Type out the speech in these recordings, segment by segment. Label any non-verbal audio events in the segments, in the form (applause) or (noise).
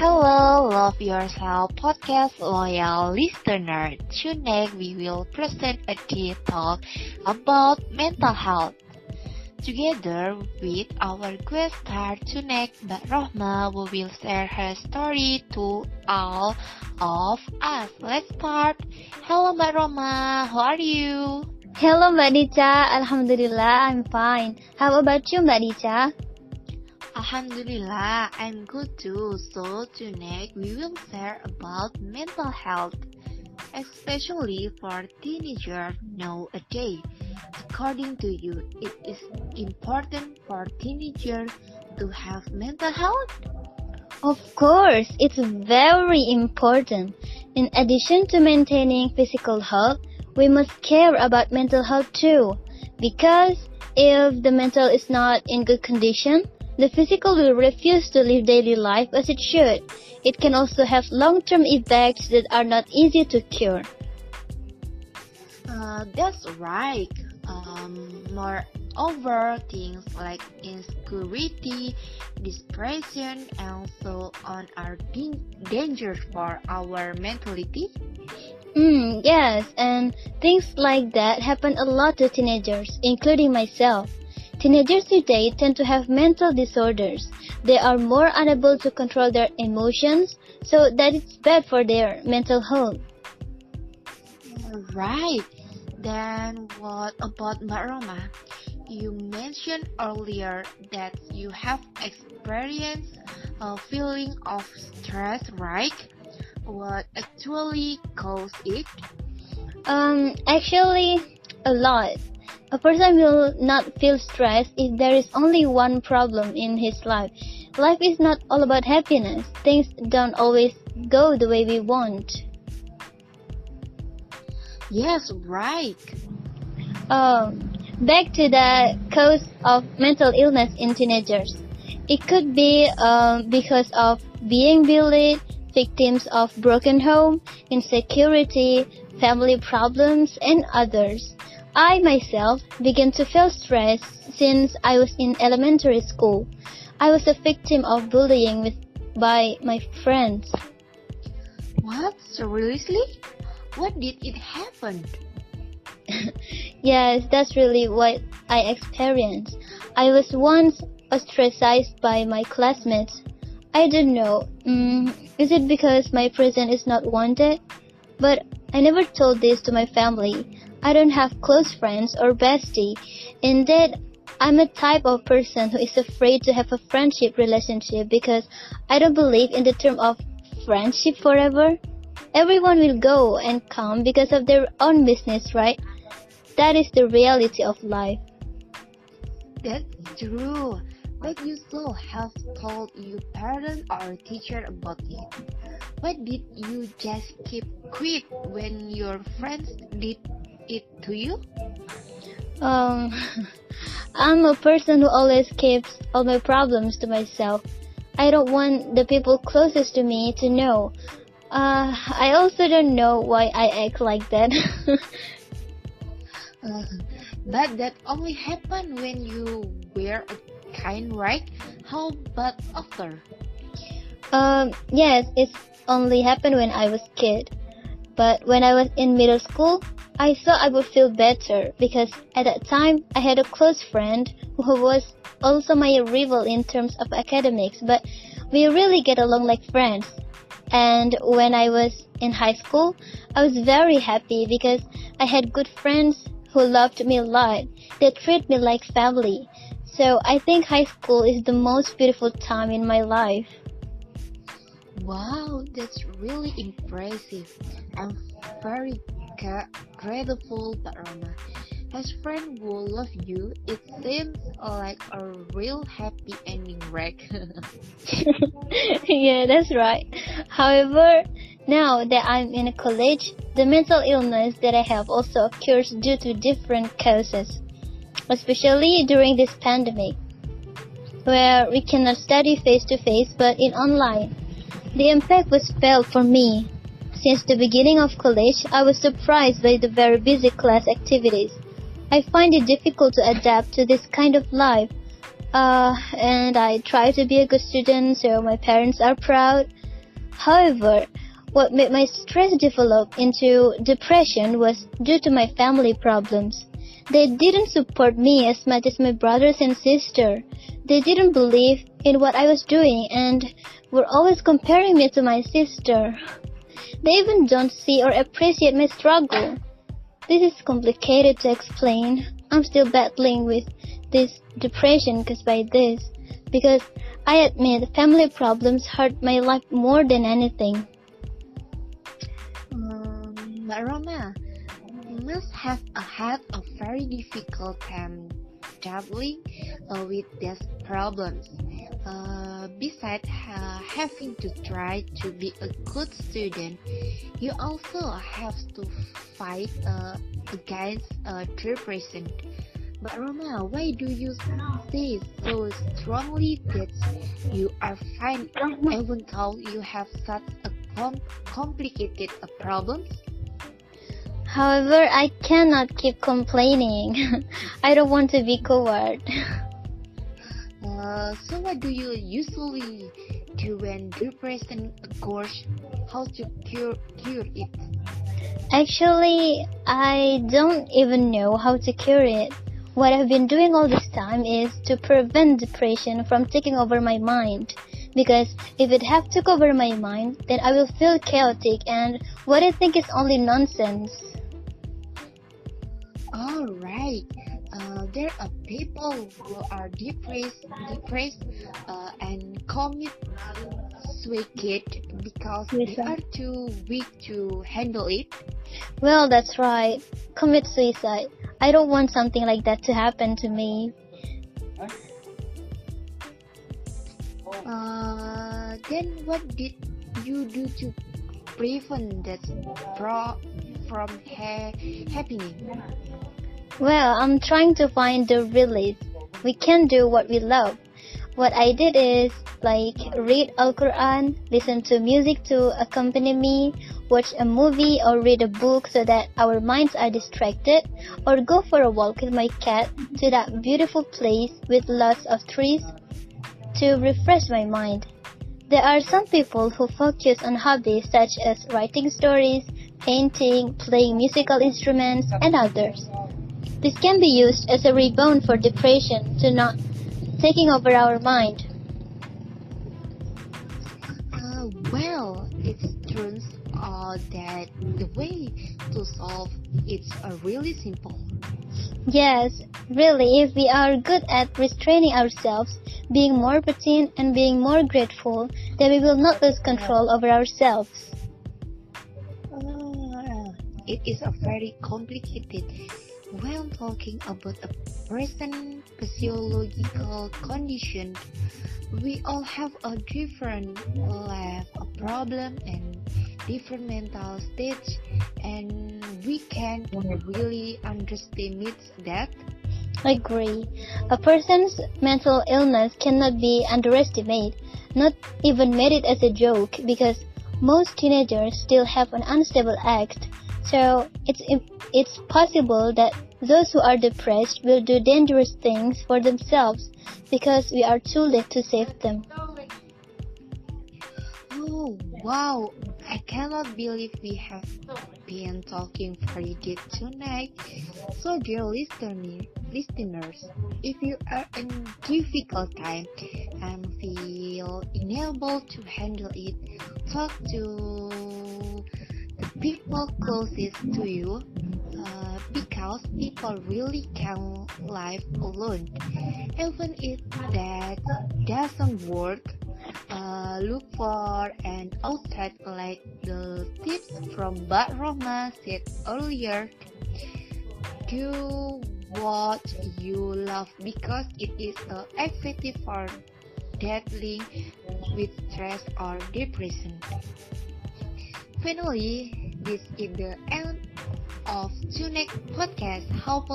Hello, Love Yourself podcast loyal listener. Tonight we will present a deep talk about mental health. Together with our guest star tonight, Mbak Rohma, we will share her story to all of us. Let's start. Hello, Mbak Rohma. How are you? Hello, Mbak Dica. Alhamdulillah, I'm fine. How about you, Mbak Dica? Alhamdulillah, I'm good too. So tonight we will share about mental health, especially for teenagers nowadays. According to you, it is important for teenagers to have mental health? Of course, it's very important. In addition to maintaining physical health, we must care about mental health too. Because if the mental is not in good condition, the physical will refuse to live daily life as it should. It can also have long-term effects that are not easy to cure. Uh, that's right. Um, moreover, things like insecurity, depression, and so on are dangerous for our mentality. Mm, yes, and things like that happen a lot to teenagers, including myself. Teenagers today tend to have mental disorders. They are more unable to control their emotions, so that it's bad for their mental health. Right. Then what about Mbak Roma? You mentioned earlier that you have experienced a feeling of stress, right? What actually caused it? Um, actually, a lot. A person will not feel stressed if there is only one problem in his life. Life is not all about happiness. Things don't always go the way we want. Yes, right. Um, back to the cause of mental illness in teenagers. It could be um, because of being bullied, victims of broken home, insecurity, family problems, and others. I myself began to feel stress since I was in elementary school. I was a victim of bullying with, by my friends. What? Seriously? What did it happen? (laughs) yes, that's really what I experienced. I was once ostracized by my classmates. I don't know. Mm, is it because my presence is not wanted? But I never told this to my family. I don't have close friends or bestie. Indeed, I'm a type of person who is afraid to have a friendship relationship because I don't believe in the term of friendship forever. Everyone will go and come because of their own business, right? That is the reality of life. That's true. But you still have told your parent or teacher about it. Why did you just keep quiet when your friends did it to you? Um, (laughs) I'm a person who always keeps all my problems to myself. I don't want the people closest to me to know. Uh, I also don't know why I act like that. (laughs) uh, but that only happened when you were a kind, right? How about after? Um, yes, it's only happened when I was kid. But when I was in middle school, I thought I would feel better because at that time I had a close friend who was also my rival in terms of academics, but we really get along like friends. And when I was in high school, I was very happy because I had good friends who loved me a lot. They treat me like family. So I think high school is the most beautiful time in my life. Wow, that's really impressive. I'm very but Roma. As friend will love you, it seems like a real happy ending, right? (laughs) yeah, that's right. However, now that I'm in college, the mental illness that I have also occurs due to different causes, especially during this pandemic, where we cannot study face to face but in online. The impact was felt for me since the beginning of college, I was surprised by the very busy class activities. I find it difficult to adapt to this kind of life. Uh, and I try to be a good student so my parents are proud. However, what made my stress develop into depression was due to my family problems. They didn't support me as much as my brothers and sister. They didn't believe in what I was doing and were always comparing me to my sister. They even don't see or appreciate my struggle. This is complicated to explain. I'm still battling with this depression caused by this because I admit family problems hurt my life more than anything. Um, Roma, you must have had a very difficult time dealing uh, with these problems. Uh, besides uh, having to try to be a good student, you also have to fight uh, against uh, depression. But Roma, why do you say so strongly that you are fine even though you have such a com complicated problems? However, I cannot keep complaining. (laughs) I don't want to be coward. Uh, so what do you usually do when depression occurs? How to cure cure it? Actually, I don't even know how to cure it. What I've been doing all this time is to prevent depression from taking over my mind. Because if it have took over my mind, then I will feel chaotic and what I think is only nonsense. All right. Uh, there are people who are depressed, depressed, uh, and commit suicide because they are too weak to handle it. Well, that's right. Commit suicide. I don't want something like that to happen to me. Uh, then what did you do to prevent that from ha- happening? Well, I'm trying to find the release. We can do what we love. What I did is like read Al Quran, listen to music to accompany me, watch a movie or read a book so that our minds are distracted, or go for a walk with my cat to that beautiful place with lots of trees to refresh my mind. There are some people who focus on hobbies such as writing stories, painting, playing musical instruments, and others. This can be used as a rebound for depression to not taking over our mind. Uh, well, it turns out that the way to solve it's uh, really simple. Yes, really, if we are good at restraining ourselves, being more patient and being more grateful, then we will not lose control over ourselves. Uh, it is a very complicated when talking about a person physiological condition. We all have a different life, a problem, and different mental stage, and we can really underestimate that. I agree. A person's mental illness cannot be underestimated, not even made it as a joke, because most teenagers still have an unstable act. So it's it's possible that those who are depressed will do dangerous things for themselves because we are too late to save them. Oh wow! I cannot believe we have been talking very deep tonight. So, dear listener, listeners, if you are in difficult time and feel unable to handle it, talk to people closest to you. Uh, because people really can live alone. Even if that doesn't work, uh, look for an outlet like the tips from Mbak Roma said earlier. Do what you love because it is uh, effective for dealing with stress or depression. Finally, this is the end of Tunek podcast. Hope,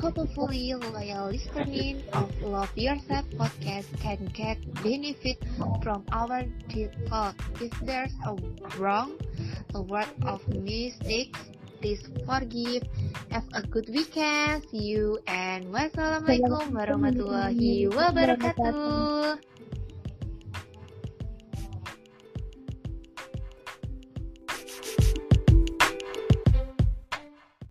hopefully, loyal listening of Love Yourself podcast can get benefit from our talk. If there's a wrong, a word of mistakes, please forgive. Have a good weekend. See you and wassalamualaikum warahmatullahi wabarakatuh.